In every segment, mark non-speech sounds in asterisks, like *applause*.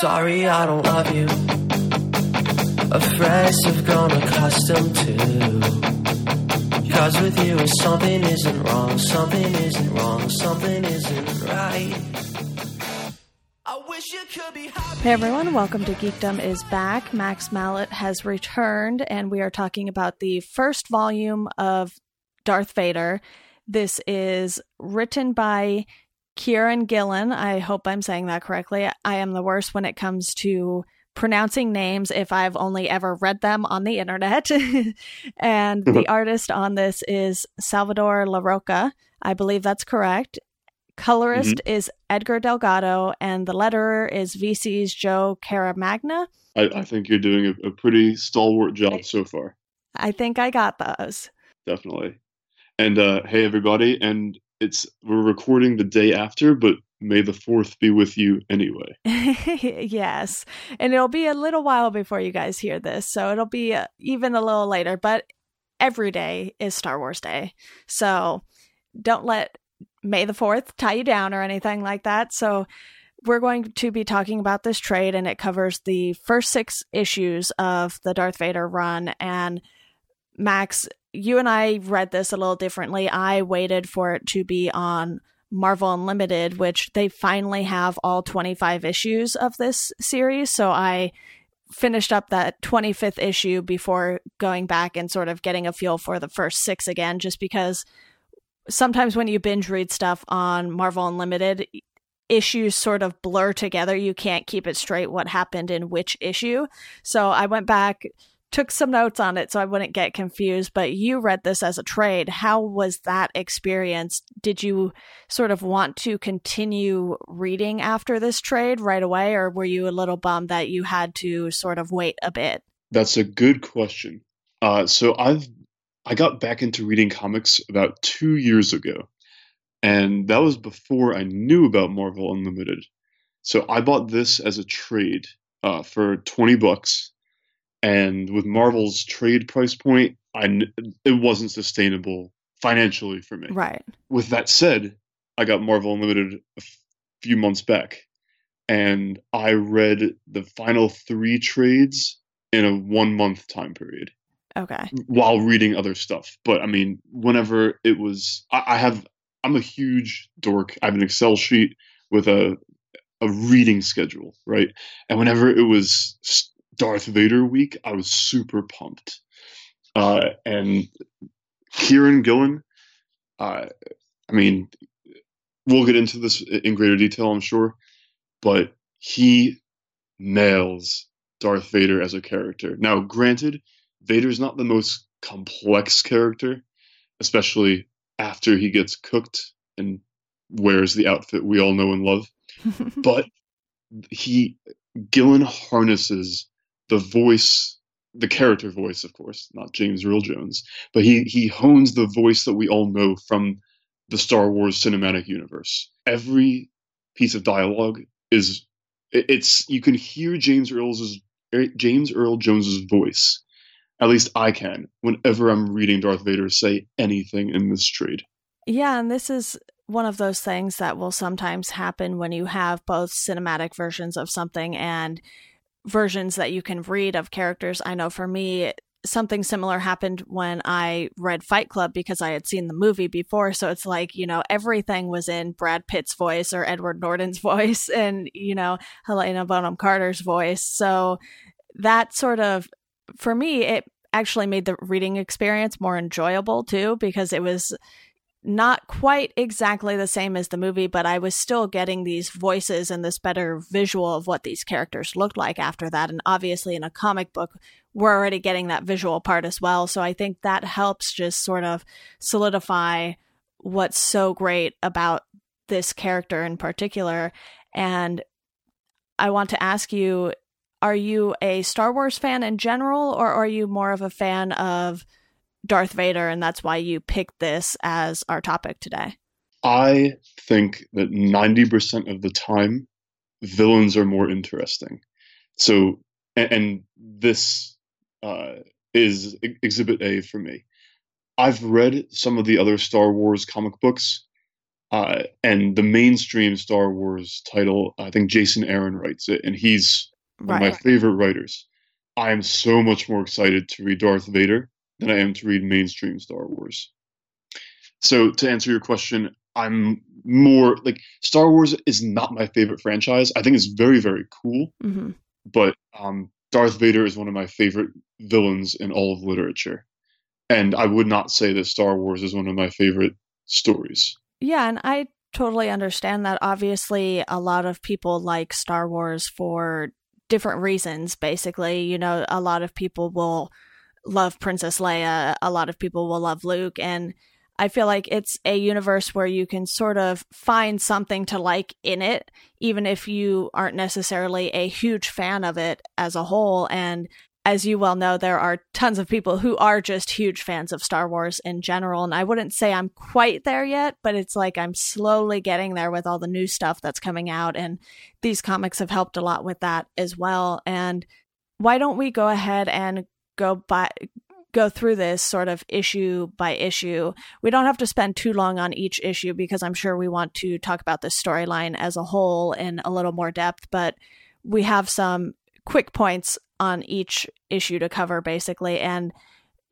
Sorry, I don't love you. A phrase I've grown accustomed to. Cause with you, something isn't wrong, something isn't wrong, something isn't right. Hey everyone, welcome to Geekdom is Back. Max Mallet has returned, and we are talking about the first volume of Darth Vader. This is written by Kieron Gillen. I hope I'm saying that correctly. I am the worst when it comes to pronouncing names if I've only ever read them on the internet. *laughs* and the *laughs* artist on this is Salvador Larroca. I believe that's correct. Colorist is Edgar Delgado, and the letterer is VC's Joe Caramagna. I, I think you're doing a, a pretty stalwart job so far. I think I got those. Definitely. And uh, hey, everybody. And it's we're recording the day after, but may the fourth be with you anyway. *laughs* yes. And it'll be a little while before you guys hear this. So it'll be uh, even a little later, but every day is Star Wars Day. So don't let May the 4th tie you down or anything like that. So we're going to be talking about this trade, and it covers the first six issues of the Darth Vader run. And Max, you and I read this a little differently. I waited for it to be on Marvel Unlimited, which they finally have all 25 issues of this series. So I finished up that 25th issue before going back and sort of getting a feel for the first six again, just because sometimes when you binge read stuff on Marvel Unlimited, issues sort of blur together. You can't keep it straight what happened in which issue. So I went back took some notes on it so I wouldn't get confused, but you read this as a trade. How was that experience? Did you sort of want to continue reading after this trade right away, or were you a little bummed that you had to sort of wait a bit? That's a good question. Uh, so I've I got back into reading comics about two years ago, and that was before I knew about Marvel Unlimited. So I bought this as a trade uh, for twenty bucks and with Marvel's trade price point, I it wasn't sustainable financially for me. Right. With that said, I got Marvel Unlimited a few months back, and I read the final three trades in a one month time period. Okay. While reading other stuff, but I mean, whenever it was, I, I have, I'm a huge dork. I have an Excel sheet with a a reading schedule, right? And whenever it was Darth Vader week, I was super pumped. Uh, and Kieron Gillen, uh, I mean, we'll get into this in greater detail, I'm sure, but he nails Darth Vader as a character. Now, granted, Vader's not the most complex character, especially after he gets cooked and wears the outfit we all know and love. *laughs* but he Gillen harnesses the voice the character voice, of course, not James Earl Jones, but he he hones the voice that we all know from the Star Wars cinematic universe. Every piece of dialogue is it's you can hear James Earl's James Earl Jones's voice. At least I can whenever I'm reading Darth Vader say anything in this trade. Yeah, and this is one of those things that will sometimes happen when you have both cinematic versions of something and versions that you can read of characters. I know for me, something similar happened when I read Fight Club because I had seen the movie before. So it's like, you know, everything was in Brad Pitt's voice or Edward Norton's *laughs* voice and, you know, Helena Bonham Carter's voice. So that sort of, for me, it actually made the reading experience more enjoyable too because it was not quite exactly the same as the movie, but I was still getting these voices and this better visual of what these characters looked like after that. And obviously, in a comic book, we're already getting that visual part as well. So I think that helps just sort of solidify what's so great about this character in particular. And I want to ask you are you a Star Wars fan in general, or are you more of a fan of Darth Vader, and that's why you picked this as our topic today? I think that 90% of the time, villains are more interesting. So, and, and this uh, is Exhibit A for me. I've read some of the other Star Wars comic books, Uh, and the mainstream Star Wars title, I think Jason Aaron writes it, and he's one Right. of my favorite writers. I am so much more excited to read Darth Vader than I am to read mainstream Star Wars. So to answer your question, I'm more like Star Wars is not my favorite franchise. I think it's very very cool, hmm but um, Darth Vader is one of my favorite villains in all of literature, and I would not say that Star Wars is one of my favorite stories. Yeah, and I totally understand that. Obviously, a lot of people like Star Wars for different reasons, basically. You know, a lot of people will love Princess Leia, a lot of people will love Luke, and I feel like it's a universe where you can sort of find something to like in it, even if you aren't necessarily a huge fan of it as a whole. And as you well know, there are tons of people who are just huge fans of Star Wars in general. And I wouldn't say I'm quite there yet, but it's like I'm slowly getting there with all the new stuff that's coming out. And these comics have helped a lot with that as well. And why don't we go ahead and go by go through this sort of issue by issue. We don't have to spend too long on each issue because I'm sure we want to talk about the storyline as a whole in a little more depth, but we have some quick points on each issue to cover basically and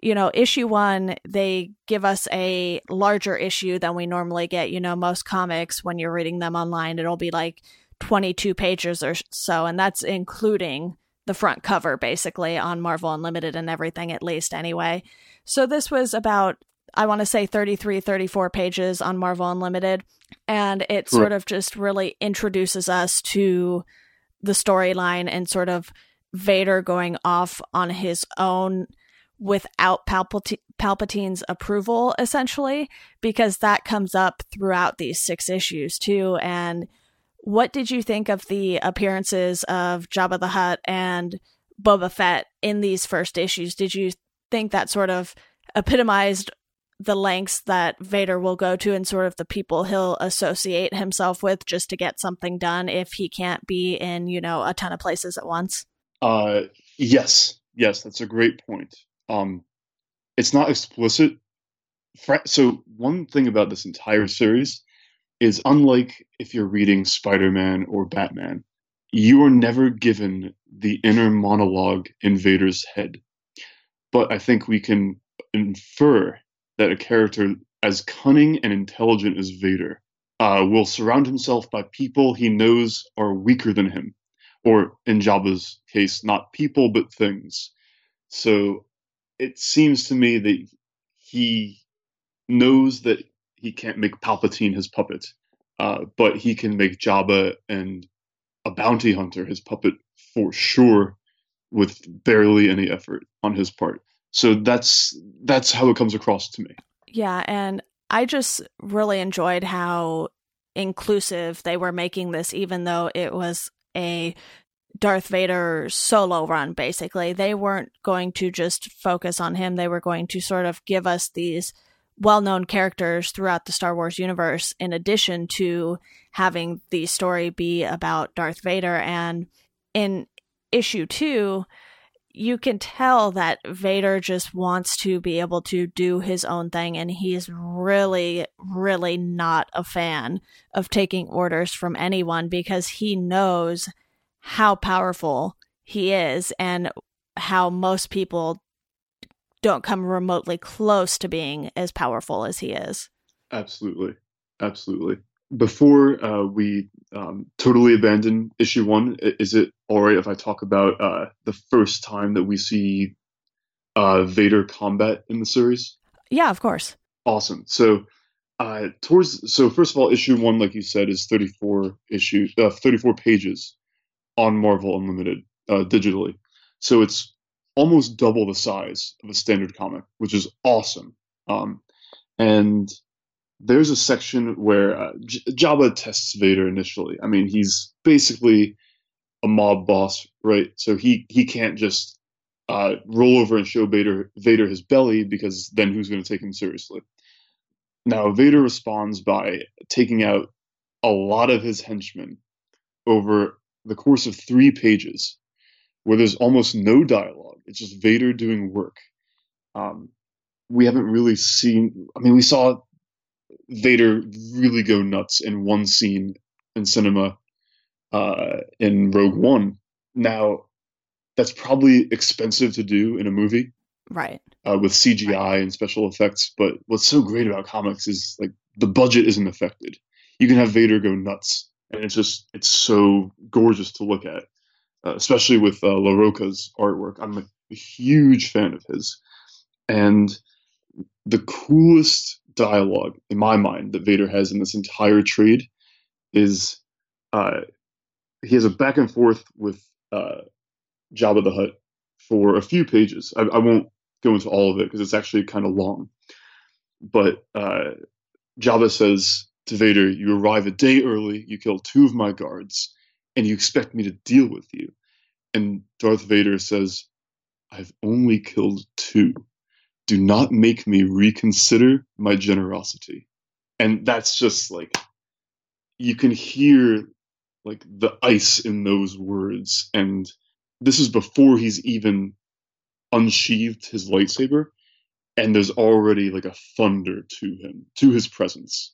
you know issue 1 they give us a larger issue than we normally get you know most comics when you're reading them online it'll be like 22 pages or so and that's including the front cover basically on Marvel Unlimited and everything at least anyway. So this was about I want to say 33 34 pages on Marvel Unlimited and it sort of just really introduces us to the storyline and sort of Vader going off on his own without Palpati- Palpatine's approval essentially because that comes up throughout these six issues too and what did you think of the appearances of Jabba the Hutt and Boba Fett in these first issues? Did you think that sort of epitomized the lengths that Vader will go to and sort of the people he'll associate himself with just to get something done if he can't be in, you know, a ton of places at once? Uh, yes, yes, that's a great point. Um, it's not explicit. So one thing about this entire series is unlike if you're reading Spider-Man or Batman, you are never given the inner monologue in Vader's head. But I think we can infer that a character as cunning and intelligent as Vader uh, will surround himself by people he knows are weaker than him, or in Jabba's case, not people but things. So it seems to me that he knows that he can't make Palpatine his puppet, uh, but he can make Jabba and a bounty hunter his puppet for sure, with barely any effort on his part. So that's that's how it comes across to me. Yeah, and I just really enjoyed how inclusive they were making this, even though it was a Darth Vader solo run, basically. They weren't going to just focus on him, they were going to sort of give us these well known characters throughout the Star Wars universe, in addition to having the story be about Darth Vader. And in issue two, you can tell that Vader just wants to be able to do his own thing, and he's really, really not a fan of taking orders from anyone because he knows how powerful he is and how most people don't come remotely close to being as powerful as he is. Absolutely, absolutely. Before uh, we um, totally abandon issue one, is it all right if I talk about uh, the first time that we see uh, Vader combat in the series? Yeah, of course. Awesome. So, uh, towards so first of all, issue one, like you said, is thirty four issue, uh, thirty four pages on Marvel Unlimited uh, digitally. So it's almost double the size of a standard comic, which is awesome. Um, and there's a section where uh, J- Jabba tests Vader initially. I mean, he's basically a mob boss, right? So he he can't just uh, roll over and show Vader Vader his belly because then who's going to take him seriously? Now Vader responds by taking out a lot of his henchmen over the course of three pages, where there's almost no dialogue. It's just Vader doing work. Um, we haven't really seen. I mean, we saw Vader really go nuts in one scene in cinema uh, in Rogue One. Now, that's probably expensive to do in a movie, Right. uh, with CGI and special effects. But what's so great about comics is like the budget isn't affected. You can have Vader go nuts, and it's just it's so gorgeous to look at, uh, especially with uh, Larroca's artwork. I'm a huge fan of his, and the coolest dialogue in my mind that Vader has in this entire trade is uh, he has a back and forth with uh, Jabba the Hutt for a few pages. I, I won't go into all of it because it's actually kind of long. But uh, Jabba says to Vader, You arrive a day early, you kill two of my guards, and you expect me to deal with you. And Darth Vader says, I've only killed two. Do not make me reconsider my generosity. And that's just like, you can hear like the ice in those words. And this is before he's even unsheathed his lightsaber and there's already like a thunder to him to his presence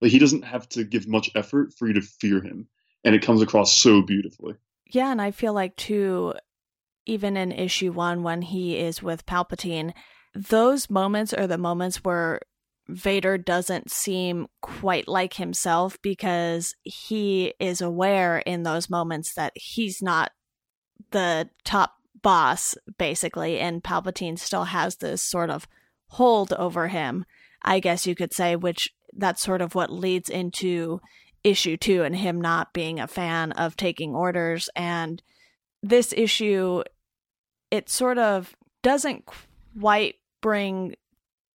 like he doesn't have to give much effort for you to fear him and it comes across so beautifully Yeah, and I feel like too, even in issue one when he is with Palpatine, those moments are the moments where Vader doesn't seem quite like himself because he is aware in those moments that he's not the top boss, basically, and Palpatine still has this sort of hold over him, I guess you could say, which that's sort of what leads into issue two and him not being a fan of taking orders. And this issue, it sort of doesn't quite bring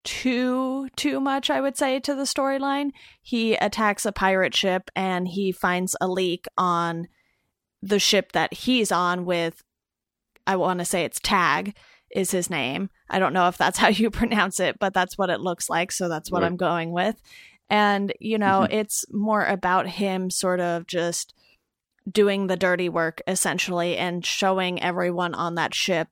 too too much i would say to the storyline he attacks a pirate ship and he finds a leak on the ship that he's on with i want to say it's tag is his name i don't know if that's how you *laughs* pronounce it but that's what it looks like so that's what Right. i'm going with and you know Mhm. it's more about him sort of just doing the dirty work essentially and showing everyone on that ship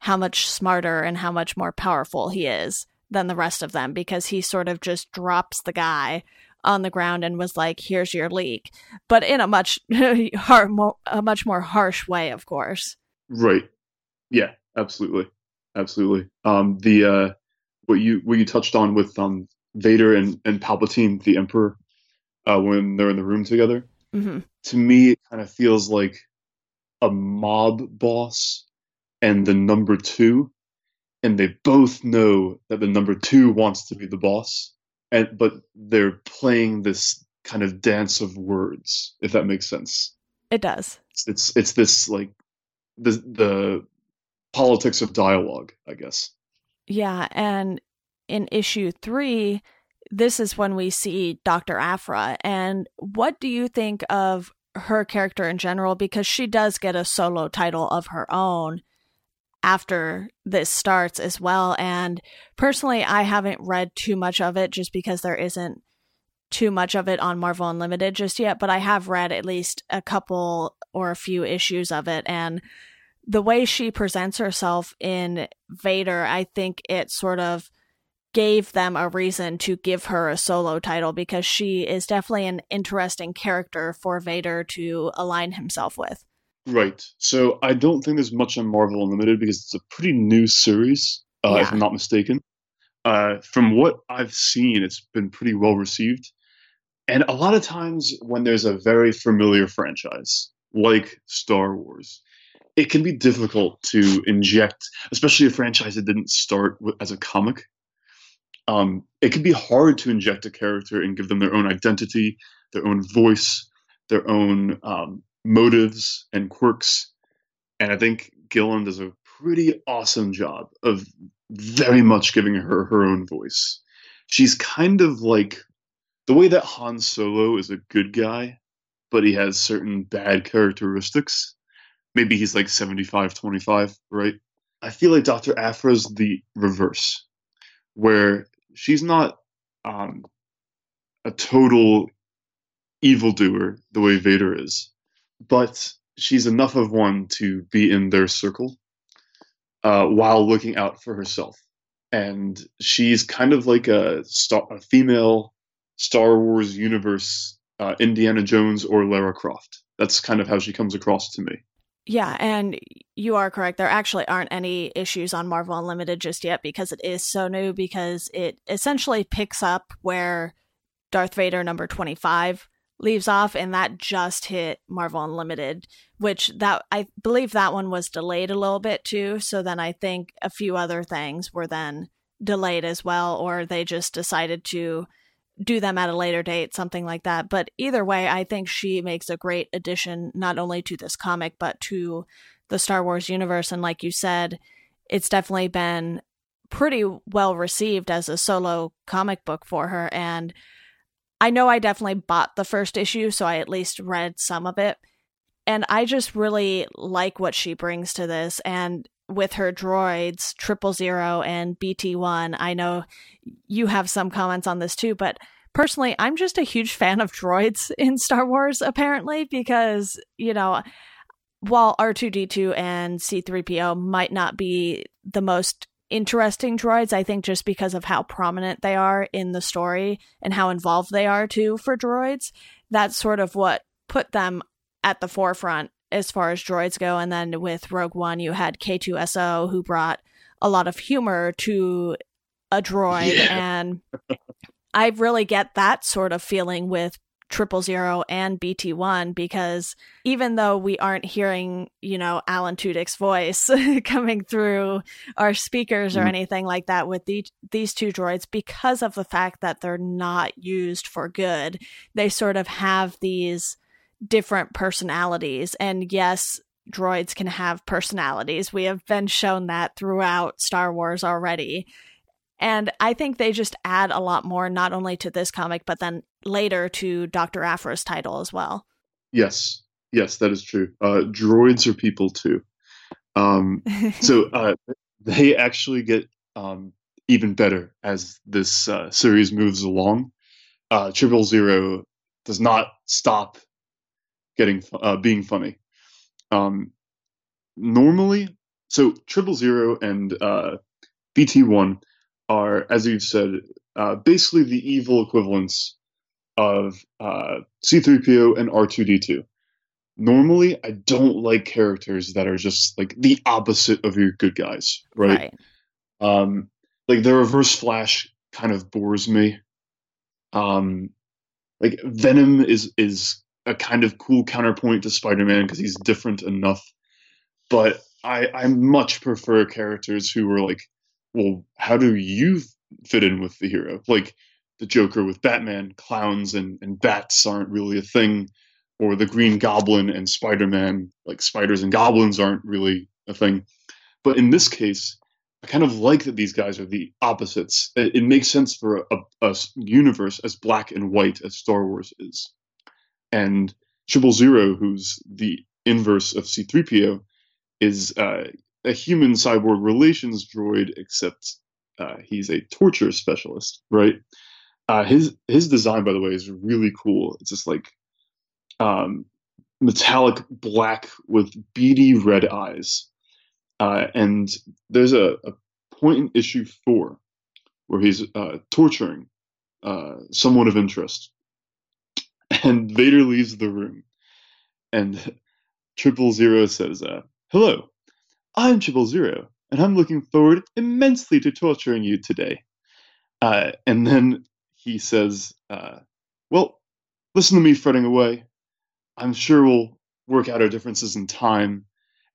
how much smarter and how much more powerful he is than the rest of them because he sort of just drops the guy on the ground and was like here's your leak but in a much *laughs* har- mo- a much more harsh way of course. Right. Yeah absolutely. Absolutely. Um the uh what you what you touched on with um vader and and palpatine the emperor uh when they're in the room together hmm to me it kind of feels like a mob boss and the number two and they both know that the number two wants to be the boss and but they're playing this kind of dance of words if that makes sense. It does. It's it's, it's this like the the politics of dialogue i guess. Yeah, and in issue three, this is when we see Dr. Aphra. And what do you think of her character in general? Because she does get a solo title of her own after this starts as well. And personally, I haven't read too much of it just because there isn't too much of it on Marvel Unlimited just yet, but I have read at least a couple or a few issues of it. And the way she presents herself in Vader, I think it sort of gave them a reason to give her a solo title because she is definitely an interesting character for Vader to align himself with. right. So i don't think there's much on marvel unlimited because it's a pretty new series uh, if i'm not mistaken. Uh, from what i've seen it's been pretty well received. And a lot of times when there's a very familiar franchise like star wars it can be difficult to inject especially a franchise that didn't start as a comic um, it can be hard to inject a character and give them their own identity their own voice their own um, motives and quirks. And I think Gillen does a pretty awesome job of very much giving her her own voice. She's kind of like the way that Han Solo is a good guy, but he has certain bad characteristics. Maybe he's like 75 25, right? I feel like Dr. Aphra's the reverse, where she's not um, a total evildoer the way Vader is, but she's enough of one to be in their circle uh, while looking out for herself. And she's kind of like a, star, a female Star Wars universe uh, Indiana Jones or Lara Croft. That's kind of how she comes across to me. Yeah, and you are correct. There actually aren't any issues on Marvel Unlimited just yet because it is so new because it essentially picks up where Darth Vader number 25 leaves off and that just hit Marvel Unlimited, which that I believe that one was delayed a little bit too, so then I think a few other things were then delayed as well or they just decided to do them at a later date, something like that. But either way, I think she makes a great addition not only to this comic, but to the Star Wars universe. And like you said, it's definitely been pretty well received as a solo comic book for her. And I know I definitely bought the first issue, so I at least read some of it. And I just really like what she brings to this. And with her droids, Triple Zero and BT1. I know you have some comments on this too, but personally, I'm just a huge *laughs* fan of droids in Star Wars, apparently, because, you know, while R2D2 and C3PO might not be the most interesting droids, I think just because of how prominent they are in the story and how involved they are too for droids, that's sort of what put them at the forefront as far as droids go. And then with Rogue One, you had K2SO who brought a lot of humor to a droid. Yeah. And I really get that sort of feeling with Triple Zero and BT1 because even though we aren't hearing, you know, Alan Tudyk's voice *laughs* coming through our speakers or mm. anything like that with the, these two droids, because of the fact that they're not used for good, they sort of have these different personalities. And yes, droids can have personalities. We have been shown that throughout Star Wars already. And I think they just add a lot more, not only to this comic, but then later to Dr. Aphra's title as well. Yes, yes, that is true. Uh, droids are people too. Um, *laughs* so uh, they actually get um, even better as this uh, series moves along. Uh, Triple Zero does not stop getting uh, being funny. Um, normally, so Triple Zero and uh, BT One are, as you said, uh, basically the evil equivalents of uh, C3PO and R2D2. Normally, I don't like characters that are just like the opposite of your good guys, right? right. Um, like the Reverse Flash kind of bores me. Um, like Venom is is a kind of cool counterpoint to Spider-Man because he's different enough. But I I much prefer characters who are like, well, how do you fit in with the hero? Like the Joker with Batman, clowns and, and bats aren't really a thing, or the Green Goblin and Spider-Man, like spiders and goblins aren't really a thing. But in this case, I kind of like that these guys are the opposites. It, it makes sense for a, a, universe as black and white as Star Wars is and Triple Zero, who's the inverse of C3PO, is uh, a human cyborg relations droid, except uh, he's a torture specialist, right? Uh, his his design, by the way, is really cool. It's just like um, metallic black with beady red eyes, uh, and there's a, a, point in issue four where he's uh, torturing uh, someone of interest, *laughs* and Vader leaves the room. And Triple Zero says, uh, Hello, I'm Triple Zero, and I'm looking forward immensely to torturing you today. Uh, and then he says, uh, Well, listen to me fretting away. I'm sure we'll work out our differences in time.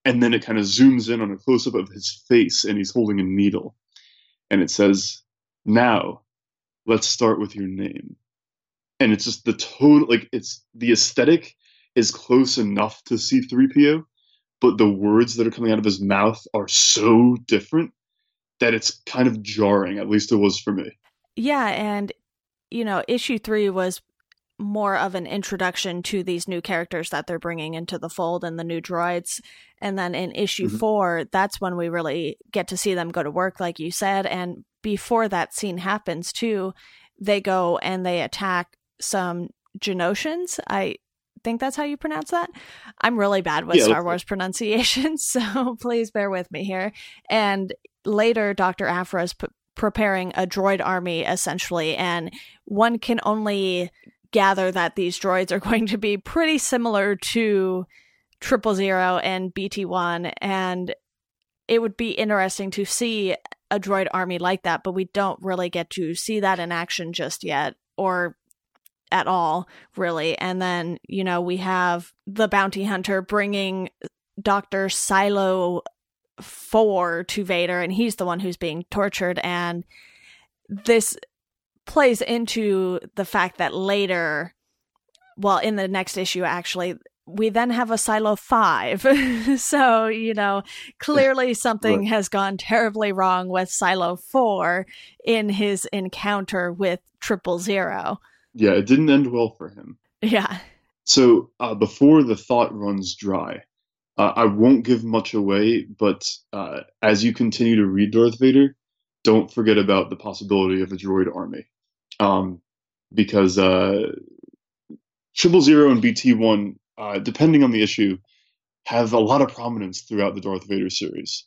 And then it kind of zooms in on a close up of his face, and he's holding a needle. And it says, Now, let's start with your name and it's just the tone like it's the aesthetic is close enough to C3PO, but the words that are coming out of his mouth are so different that it's kind of jarring, at least it was for me. Yeah, and you know, issue 3 was more of an introduction to these new characters that they're bringing into the fold and the new droids. And then in issue mm-hmm. four, that's when we really get to see them go to work, like you said. And before that scene happens, too, they go and they attack some Geonosians. I think that's how you pronounce that. I'm really bad with yeah, Star Wars pronunciation, *laughs* so please bear with me here. And later, Dr. Aphra's p- preparing a droid army essentially and one can only gather that these droids are *laughs* going to be pretty similar to triple zero and bt1 and it would be interesting to see a droid army like that but we don't really get to see that in action just yet or at all really. And then you know we have the bounty hunter bringing dr Cylo 4 to vader and he's the one who's being tortured. And this plays into the fact that later well in the next issue actually we then have a Cylo 5 *laughs* so you know clearly *laughs* something right. has gone terribly wrong with Cylo 4 in his encounter with triple zero yeah it didn't end well for him yeah so uh, before the thought runs dry uh, i won't give much away but uh, as you continue to read darth vader don't forget about the possibility of a droid army um, because uh, Triple Zero and BT One, uh, depending on the issue, have a lot of prominence throughout the Darth Vader series.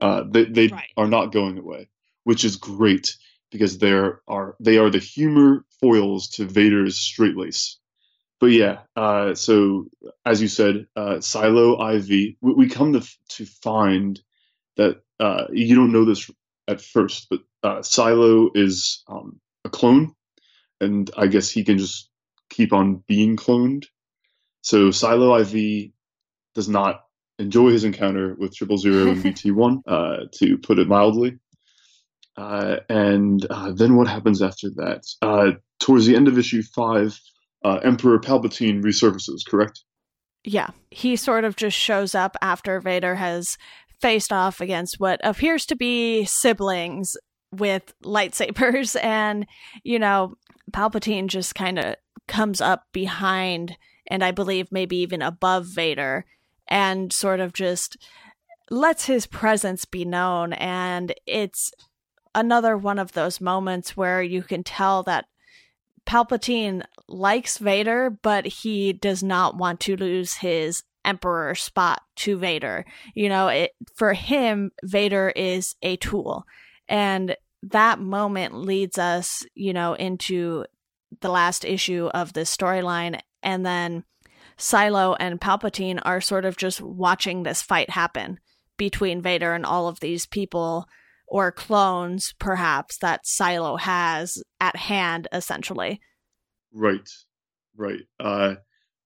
Uh, they they right. are not going away, which is great because they are they are the humor foils to Vader's straight lace. But yeah, uh, so as you said, uh, Cylo IV, we, we, come to to find that uh, you don't know this at first, but uh, Cylo is um, a clone and I guess he can just keep on being cloned. So Cylo IV does not enjoy his encounter with Triple Zero and *laughs* BT1, uh, to put it mildly. Uh, and uh, then what happens after that? Uh, towards the end of issue five, Emperor Palpatine resurfaces, correct? Yeah, he sort of just shows up after Vader has faced off against what appears to be siblings with lightsabers *laughs* and you know Palpatine just kind of comes up behind and I believe maybe even above Vader and sort of just lets his presence be known. And it's another one of those moments where you can tell that Palpatine likes Vader, but he does not want to lose his emperor spot to Vader. You know, it, for him, Vader is a tool. And that moment leads us, you know, into the last issue of this storyline. And then Cylo and Palpatine are sort of just watching this fight happen between Vader and all of these people or clones, perhaps, that Cylo has at hand, essentially. Right, right. Uh,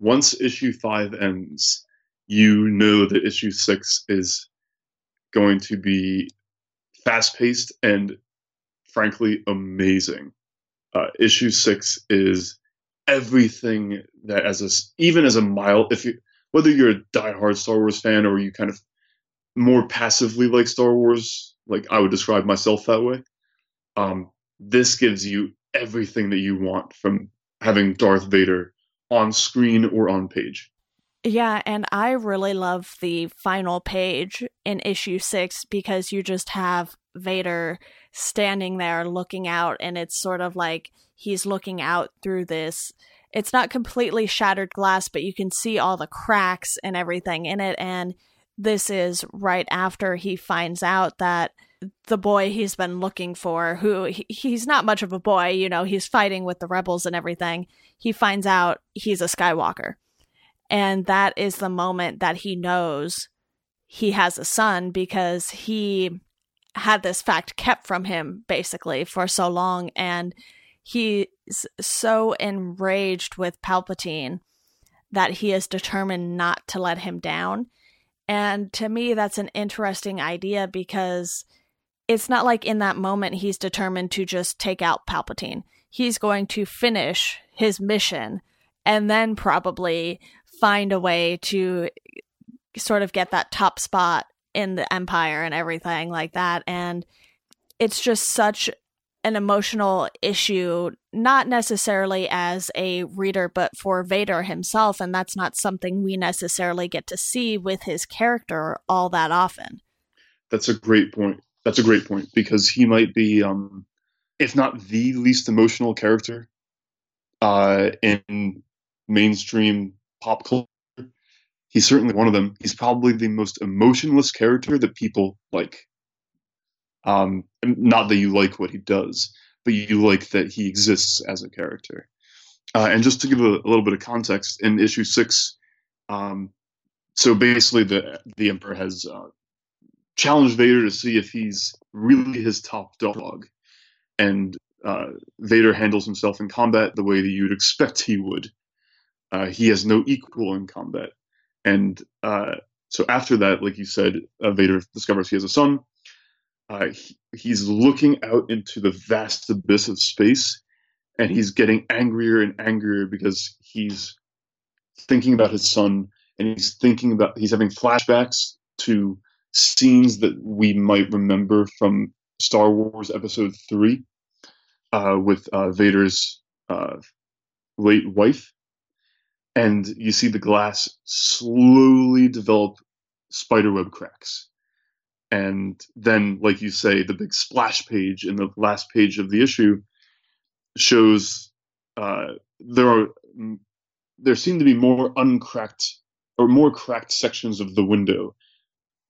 once issue five ends, you know that issue six is going to be fast paced and frankly amazing. Uh, issue six is everything that as a even as a mild if you whether you're a diehard Star Wars fan or you kind of more passively like Star Wars, like I would describe myself that way. Um, this gives you everything that you want from having Darth Vader on screen or on page. Yeah, and I really love the final page in issue six because you just have Vader standing there looking out, and it's sort of like he's looking out through this. It's not completely shattered glass, but you can see all the cracks and everything in it. And this is right after he finds out that the boy he's been looking for, who he, he's not much of a boy, you know, he's fighting with the rebels and everything. He finds out he's a Skywalker. And that is the moment that he knows he has a son because he had this fact kept from him basically for so long and he's so enraged with Palpatine that he is determined not to let him down. And to me, that's an interesting idea because it's not like in that moment he's determined to just take out Palpatine. He's going to finish his mission and then probably find a way to sort of get that top spot in the empire and everything like that and it's just such an emotional issue not necessarily as a reader but for Vader himself and that's not something we necessarily get to see with his character all that often that's a great point that's a great point because he might be um if not the least emotional character uh in mainstream pop culture he's certainly one of them. He's probably the most emotionless character that people like. Um, not that you like what he does, but you like that he exists as a character. Uh, and just to give a, a, little bit of context, in issue six, um, so basically the the Emperor has uh, challenged Vader to see if he's really his top dog, and uh, Vader handles himself in combat the way that you'd expect he would. Uh, he has no equal in combat, and uh, so after that, like you said, uh, Vader discovers he has a son. Uh, he, he's looking out into the vast abyss of space, and he's getting angrier and angrier because he's thinking about his son, and he's thinking about he's having flashbacks to scenes that we might remember from Star Wars Episode Three, uh, with uh, Vader's uh, late wife, and you see the glass slowly develop spiderweb cracks. And then, like you say, the big splash page in the last page of the issue shows uh, there are there seem to be more uncracked or more cracked sections of the window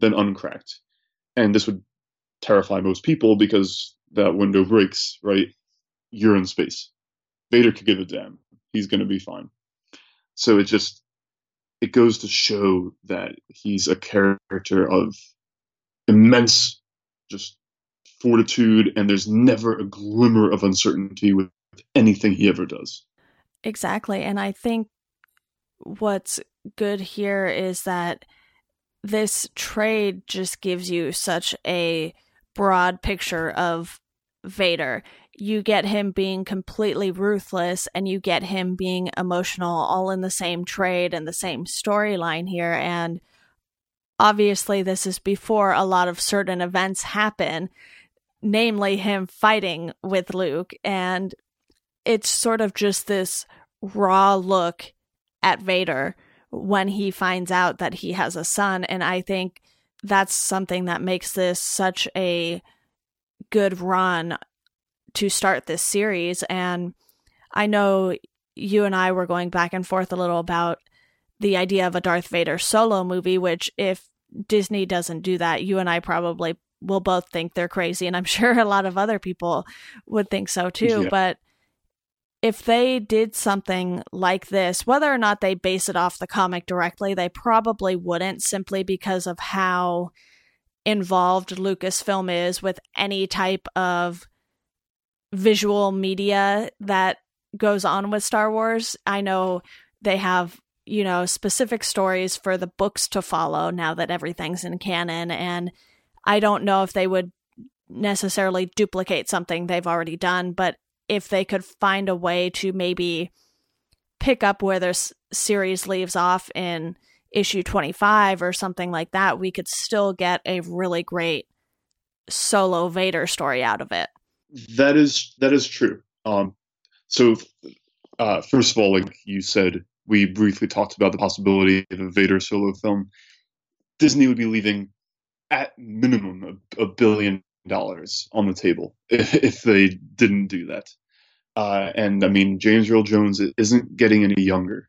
than uncracked, and this would terrify most people because that window breaks. Right, you're in space. Vader could give a damn. He's going to be fine. So it just it goes to show that he's a character of immense just fortitude and there's never a glimmer of uncertainty with anything he ever does. Exactly. And I think what's good here is that this trade just gives you such a broad picture of Vader you get him being completely ruthless and you get him being emotional all in the same trade and the same storyline here and obviously this is before a lot of certain events happen namely him fighting with Luke and it's sort of just this raw look at Vader when he finds out that he has a son and I think that's something that makes this such a good run to start this series. And I know you and I were going back and forth a little about the idea of a Darth Vader solo movie, which if Disney doesn't do that, you and I probably will both think they're crazy. And I'm *laughs* sure a lot of other people would think so too. Yeah. But if they did something like this, whether or not they base it off the comic directly, they probably wouldn't simply because of how involved Lucasfilm is with any type of visual media that goes on with Star Wars. I know they have, you know, specific stories for the books to follow now that everything's in canon. And I don't know if they would necessarily duplicate something they've already done, but if they could find a way to maybe pick up where this series leaves off in issue 25 or something like that, we could still get a really great solo Vader story out of it. That is that is true. Um, so uh, first of all, like you said, we briefly talked about the possibility of a Vader solo film. Disney would be leaving at minimum a, a billion dollars on the table if, *laughs* if they didn't do that. Uh, and I mean, James Earl Jones isn't getting any younger,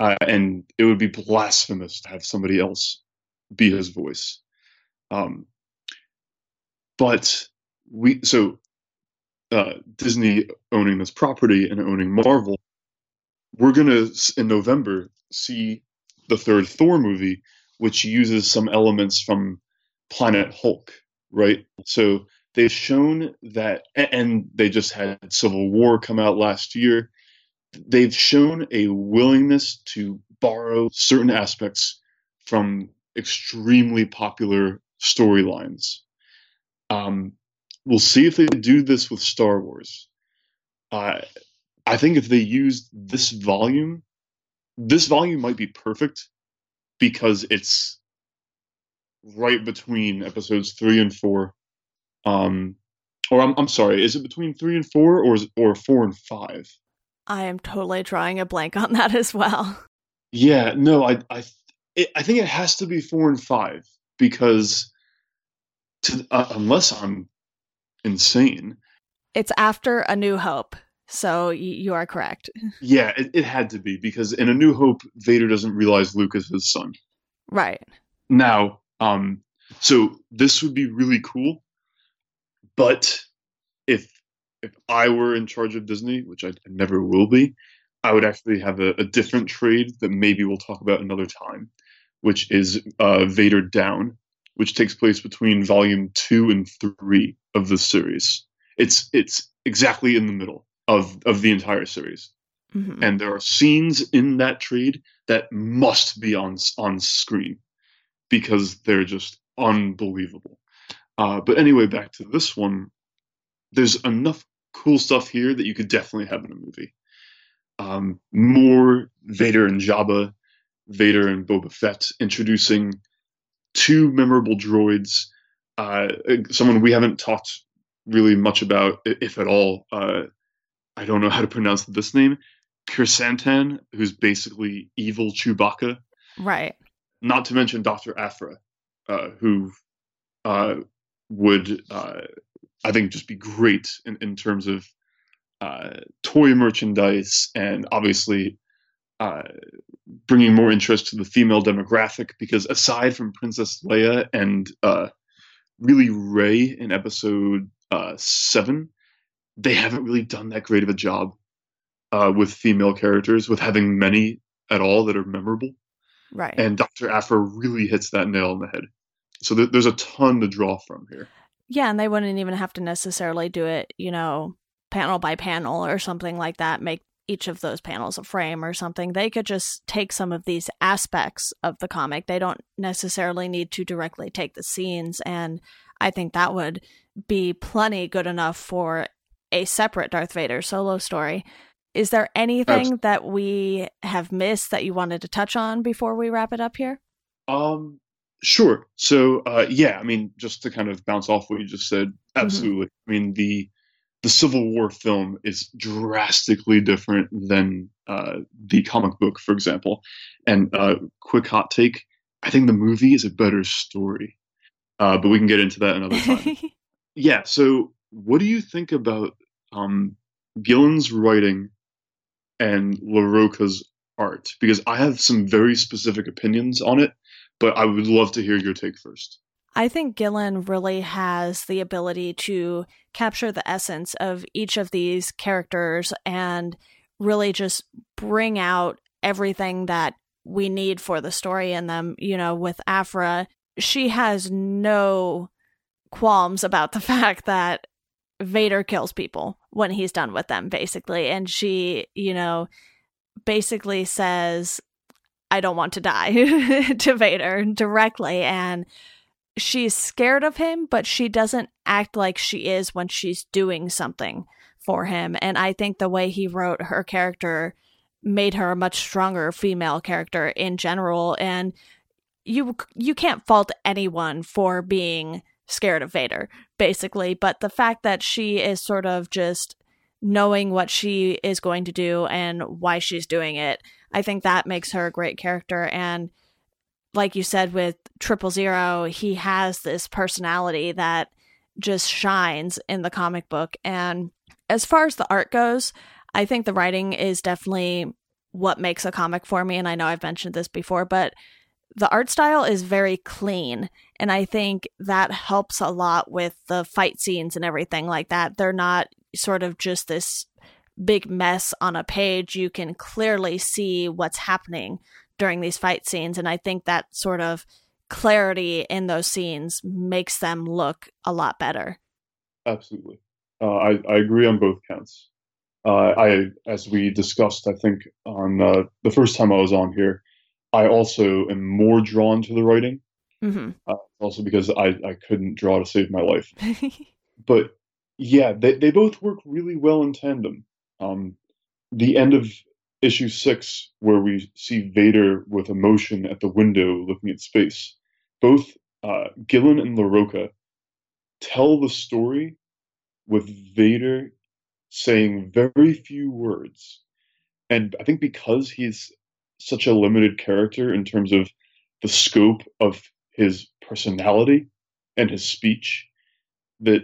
uh, and it would be blasphemous to have somebody else be his voice. Um, but we so uh, Disney owning this property and owning Marvel, we're gonna in November see the third Thor movie, which uses some elements from Planet Hulk, right? So they've shown that, and they just had Civil War come out last year. They've shown a willingness to borrow certain aspects from extremely popular storylines. Um, we'll see if they do this with Star Wars. Uh, I think if they used this volume, this volume might be perfect because it's right between episodes three and four. Um, or I'm I'm sorry, is it between three and four, or is, or four and five? I am totally drawing a blank on that as well. Yeah, no, I I it, I think it has to be four and five because to, uh, unless I'm insane. It's after A New Hope. So y- you are correct. *laughs* Yeah, it, it had to be because in A New Hope, Vader doesn't realize Luke is his son. Right. Now, um, so this would be really cool. but if if I were in charge of Disney, which I never will be, I would actually have a, a different trade that maybe we'll talk about another time, which is uh, Vader Down, which takes place between volume two and three of the series. It's it's exactly in the middle of of the entire series, Mhm. and there are scenes in that trade that must be on on screen because they're just unbelievable. Uh, but anyway, back to this one. There's enough cool stuff here that you could definitely have in a movie. Um, more Vader and Jabba, Vader and Boba Fett, introducing two memorable droids. Uh, someone we haven't talked really much about, if at all. Uh, I don't know how to pronounce this name. Krrsantan, who's basically evil Chewbacca. Right. Not to mention Dr. Aphra, uh, who uh, would, uh, I think, just be great in, in terms of uh, toy merchandise and obviously uh, bringing more interest to the female demographic. Because aside from Princess Leia and uh, really Rey in episode uh, seven, they haven't really done that great of a job uh, with female characters, with having many at all that are memorable. Right. And Dr. Aphra really hits that nail on the head. So there, there's a ton to draw from here. Yeah, and they wouldn't even have to necessarily do it, you know, panel by panel or something like that, make each of those panels a frame or something. They could just take some of these aspects of the comic. They don't necessarily need to directly take the scenes. And I think that would be plenty good enough for a separate Darth Vader solo story. Is there anything that we have missed that you wanted to touch on before we wrap it up here? Um, sure. So, uh, yeah, I mean, just to kind of bounce off what you just said, absolutely. I mean, the the Civil War film is drastically different than uh, the comic book, for example. And uh, quick hot take: I think the movie is a better story, uh, but we can get into that another time. *laughs* yeah. So, what do you think about um, Gillen's writing and Larroca's art? Because I have some very specific opinions on it, but I would love to hear your take first. I think Gillen really has the ability to capture the essence of each of these characters and really just bring out everything that we need for the story in them. You know, with Aphra, she has no qualms about the *laughs* fact that Vader kills people when he's done with them, basically. And she, you know, basically says, I don't want to die *laughs* to Vader directly. And she's scared of him, but she doesn't act like she is when she's doing something for him. And I think the way he wrote her character made her a much stronger female character in general. And you you can't fault anyone for being scared of Vader, basically. But the fact that she is sort of just knowing what she is going to do and why she's doing it, I think that makes her a great character. And like you said with Triple Zero, he has this personality that just shines in the comic book. And as far as the art goes, I think the writing is definitely what makes a comic for me. And I know I've mentioned this before, but the art style is very clean. And I think that helps a lot with the fight scenes and everything like that. They're not sort of just this big mess on a page. You can clearly see what's happening during these fight scenes. And I think that sort of clarity in those scenes makes them look a lot better. Absolutely. Uh, I, I agree on both counts. Uh, I, as we discussed, I think on uh, the first time I was on here, I also am more drawn to the writing. hmm Uh, also because I, I couldn't draw to save my life. *laughs* But yeah, they, they both work really well in tandem. Um, the end of issue six, where we see Vader with emotion at the window looking at space, both uh, Gillen and Larroca tell the story with Vader saying very few words. And I think because he's such a limited character in terms of the scope of his personality and his speech, that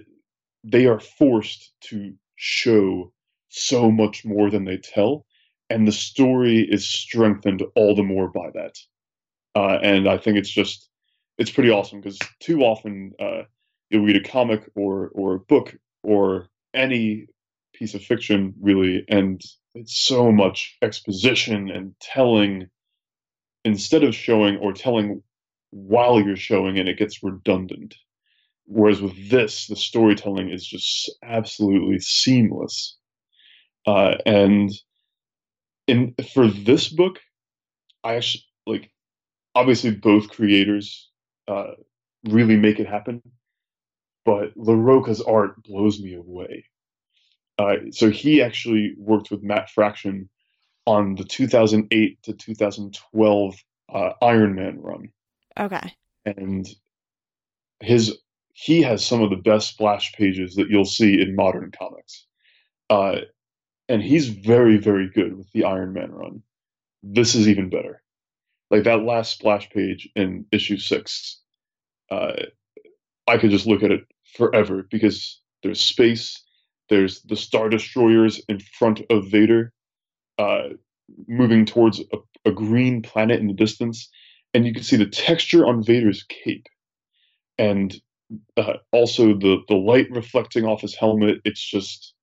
they are forced to show so much more than they tell. And the story is strengthened all the more by that. Uh, and I think it's just, it's pretty awesome because too often uh, you'll read a comic or or a book or any piece of fiction really, and it's so much exposition and telling instead of showing or telling while you're showing and it gets redundant. Whereas with this, the storytelling is just absolutely seamless. Uh, and in for this book, I actually like obviously both creators uh, really make it happen, but Larroca's art blows me away. Uh, so he actually worked with Matt Fraction on the 2008 to 2012 uh, Iron Man run. Okay. And his he has some of the best splash pages that you'll see in modern comics. Uh, and he's very, very good with the Iron Man run. This is even better. Like that last splash page in issue six, uh, I could just look at it forever because there's space, there's the Star Destroyers in front of Vader, uh, moving towards a, a green planet in the distance, and you can see the texture on Vader's cape, and uh, also the the light reflecting off his helmet. It's just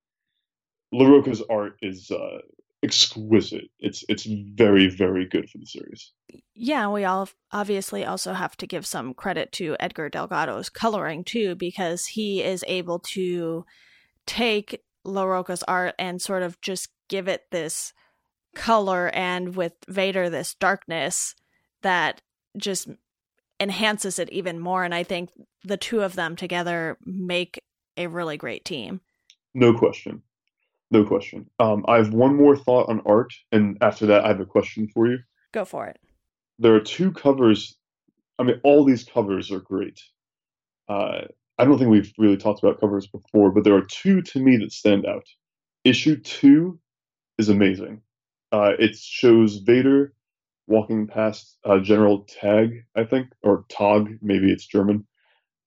Larroca's art is uh, exquisite. It's it's very very good for the series. Yeah, we all obviously also have to give some credit to Edgar Delgado's coloring too, because he is able to take Larroca's art and sort of just give it this color and with Vader this darkness that just enhances it even more. And I think the two of them together make a really great team. No question. No question. Um, I have one more thought on art, and after that, I have a question for you. Go for it. There are two covers. I mean, all these covers are great. Uh, I don't think we've really talked about covers before, but there are two to me that stand out. Issue two is amazing. Uh, it shows Vader walking past uh, General Tag, I think, or Tog, maybe it's German.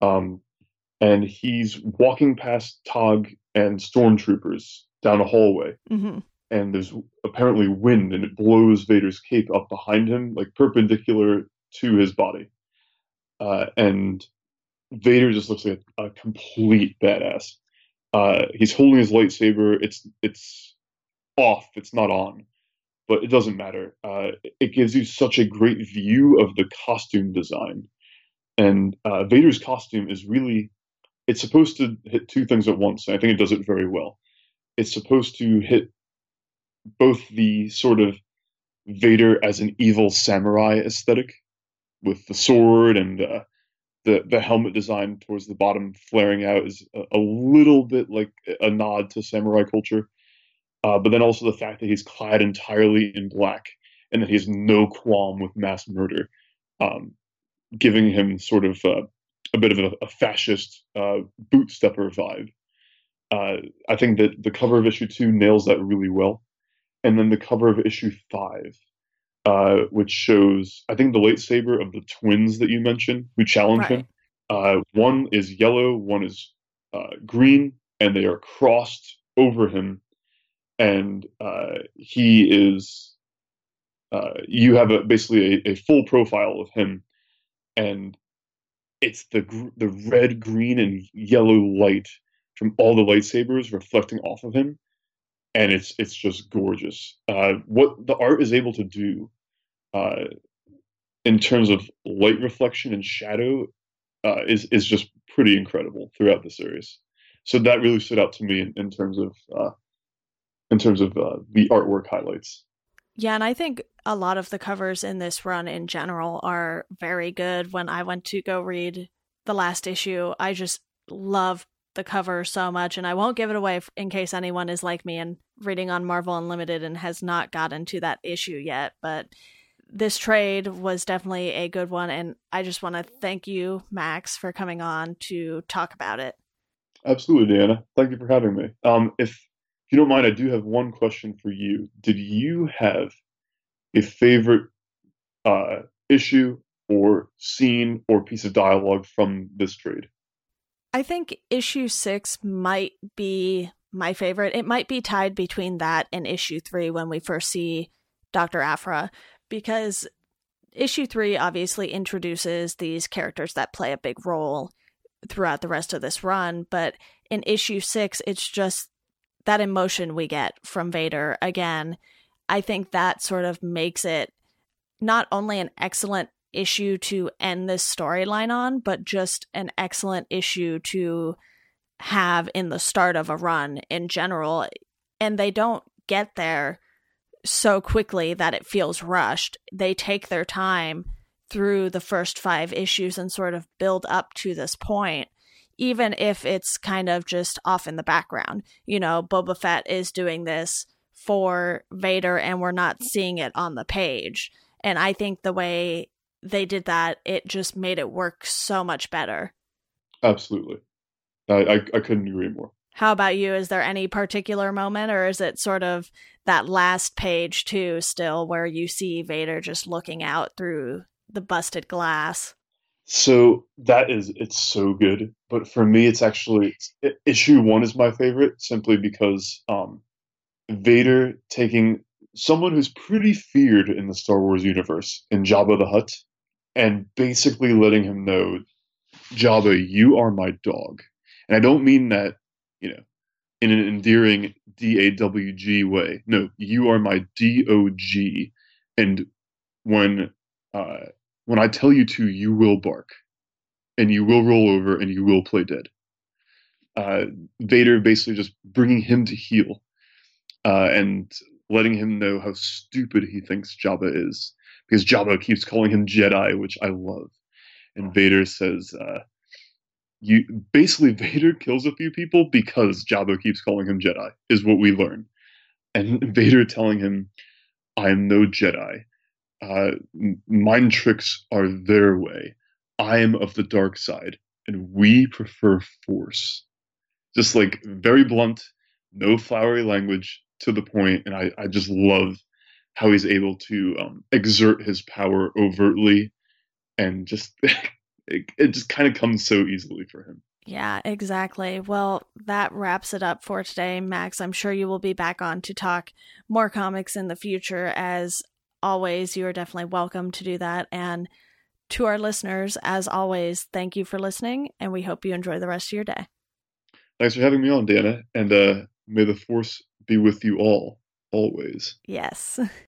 Um, and he's walking past Tog and stormtroopers down a hallway. Mm-hmm. And there's apparently wind, and it blows Vader's cape up behind him, like perpendicular to his body. Uh, and Vader just looks like a, a complete badass. Uh, he's holding his lightsaber. It's it's off. It's not on but it doesn't matter. Uh, it gives you such a great view of the costume design. And uh, Vader's costume is really, it's supposed to hit two things at once. And I think it does it very well. It's supposed to hit both the sort of Vader as an evil samurai aesthetic with the sword and uh, the, the helmet design towards the bottom flaring out is a, a little bit like a nod to samurai culture uh, but then also the fact that he's clad entirely in black and that he has no qualm with mass murder, um, giving him sort of uh, a bit of a, a fascist uh, boot stepper vibe. Uh, I think that the cover of issue two nails that really well. And then the cover of issue five, uh, which shows, I think, the lightsaber of the twins that you mentioned who challenge Right. him. Uh, one is yellow, one is uh, green, and they are crossed over him and uh, he is uh, you have a, basically a, a, full profile of him and it's the gr- the red green and yellow light from all the lightsabers reflecting off of him and it's it's just gorgeous uh, what the art is able to do uh, in terms of light reflection and shadow uh, is is just pretty incredible throughout the series so that really stood out to me in, in terms of uh, in terms of uh, the artwork highlights. Yeah, and I think a lot of the covers in this run in general are very good. When I went to go read the last issue, I just love the cover so much, and I won't give it away in case anyone is like me and reading on Marvel Unlimited and has not gotten to that issue yet. But this trade was definitely a good one, and I just want to thank you, Max, for coming on to talk about it. Absolutely, Deanna. Thank you for having me. Um, if if you don't mind, I do have one question for you. Did you have a favorite uh, issue or scene or piece of dialogue from this trade? I think issue six might be my favorite. It might be tied between that and issue three when we first see Dr. Aphra, because issue three obviously introduces these characters that play a big role throughout the rest of this run. But in issue six, it's just that emotion we get from Vader again. I think that sort of makes it not only an excellent issue to end this storyline on, but just an excellent issue to have in the start of a run in general. And they don't get there so quickly that it feels rushed. They take their time through the first five issues and sort of build up to this point, even if it's kind of just off in the background. You know, Boba Fett is doing this for Vader and we're not seeing it on the page. And I think the way they did that, it just made it work so much better. Absolutely. I, I, I couldn't agree more. How about you? Is there any particular moment, or is it sort of that last page too, still, where you see Vader just looking out through the busted glass? So that is, it's so good. But for me, it's actually issue one is my favorite simply because um, Vader taking someone who's pretty feared in the Star Wars universe in Jabba the Hutt and basically letting him know, Jabba, you are my dog. And I don't mean that, you know, in an endearing D A W G way. No, you are my D O G. And when uh, when I tell you to, you will bark, and you will roll over, and you will play dead. Uh, Vader basically just bringing him to heel, uh, and letting him know how stupid he thinks Jabba is, because Jabba keeps calling him Jedi, which I love. And Vader says, uh, "You basically *laughs* Vader kills a few people because Jabba keeps calling him Jedi." Is what we learn, and *laughs* Vader telling him, "I am no Jedi. Uh, mind tricks are their way. I am of the dark side, and we prefer Force." Just like very blunt, no flowery language, to the point, and I, I just love how he's able to um, exert his power overtly, and just *laughs* it, it just kind of comes so easily for him. Yeah, exactly. Well, that wraps it up for today, Max. I'm sure you will be back on to talk more comics in the future. As always, you are definitely welcome to do that. And to our listeners, as always, thank you for listening, and we hope you enjoy the rest of your day. Thanks for having me on, Dana, and uh, may the force be with you all, always. Yes. *laughs*